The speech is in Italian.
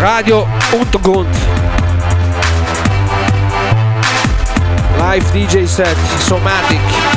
Radio Untergrund. Live DJ set, Somatic.